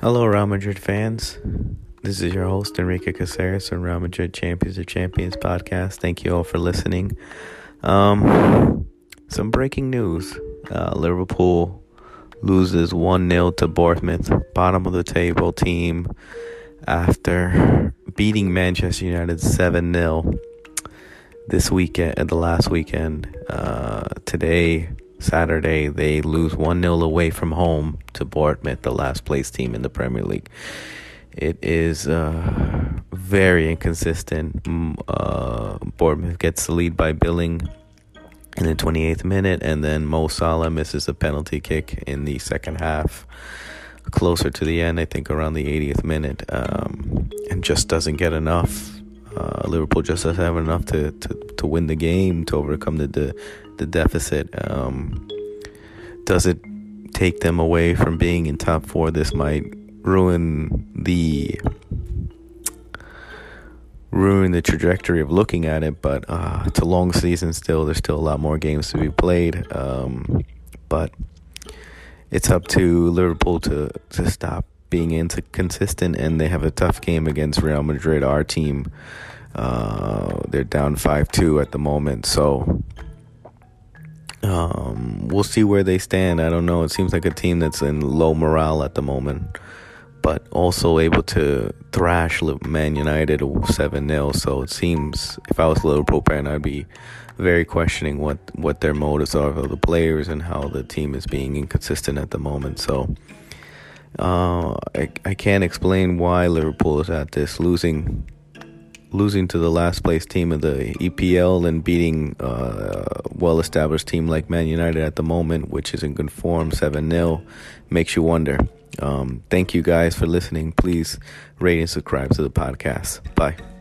Hello, Real Madrid fans. This is your host, Enrique Caceres from Real Madrid Champions of Champions podcast. Thank you all for listening. Um, some breaking news uh, Liverpool loses 1 0 to Bournemouth, bottom of the table team, after beating Manchester United 7 0 this weekend, the last weekend. Uh, today, Saturday, they lose 1 0 away from home to Bournemouth, the last place team in the Premier League. It is uh, very inconsistent. Mm, uh, Bournemouth gets the lead by Billing in the 28th minute, and then Mo Salah misses a penalty kick in the second half, closer to the end, I think around the 80th minute, um, and just doesn't get enough. Uh, Liverpool just doesn't have enough to, to, to win the game to overcome the the, the deficit. Um, does it take them away from being in top four? This might ruin the ruin the trajectory of looking at it. But uh, it's a long season still. There's still a lot more games to be played. Um, but it's up to Liverpool to to stop being inconsistent, and they have a tough game against Real Madrid, our team. Uh, they're down five two at the moment, so um, we'll see where they stand. I don't know. It seems like a team that's in low morale at the moment but also able to thrash Man United 7 0. So it seems if I was a Liverpool fan, I'd be very questioning what, what their motives are of the players and how the team is being inconsistent at the moment. So uh, I, I can't explain why Liverpool is at this, losing losing to the last place team of the EPL and beating a uh, well established team like Man United at the moment, which is in good form 7 0, makes you wonder. Um, thank you guys for listening. Please rate and subscribe to the podcast. Bye.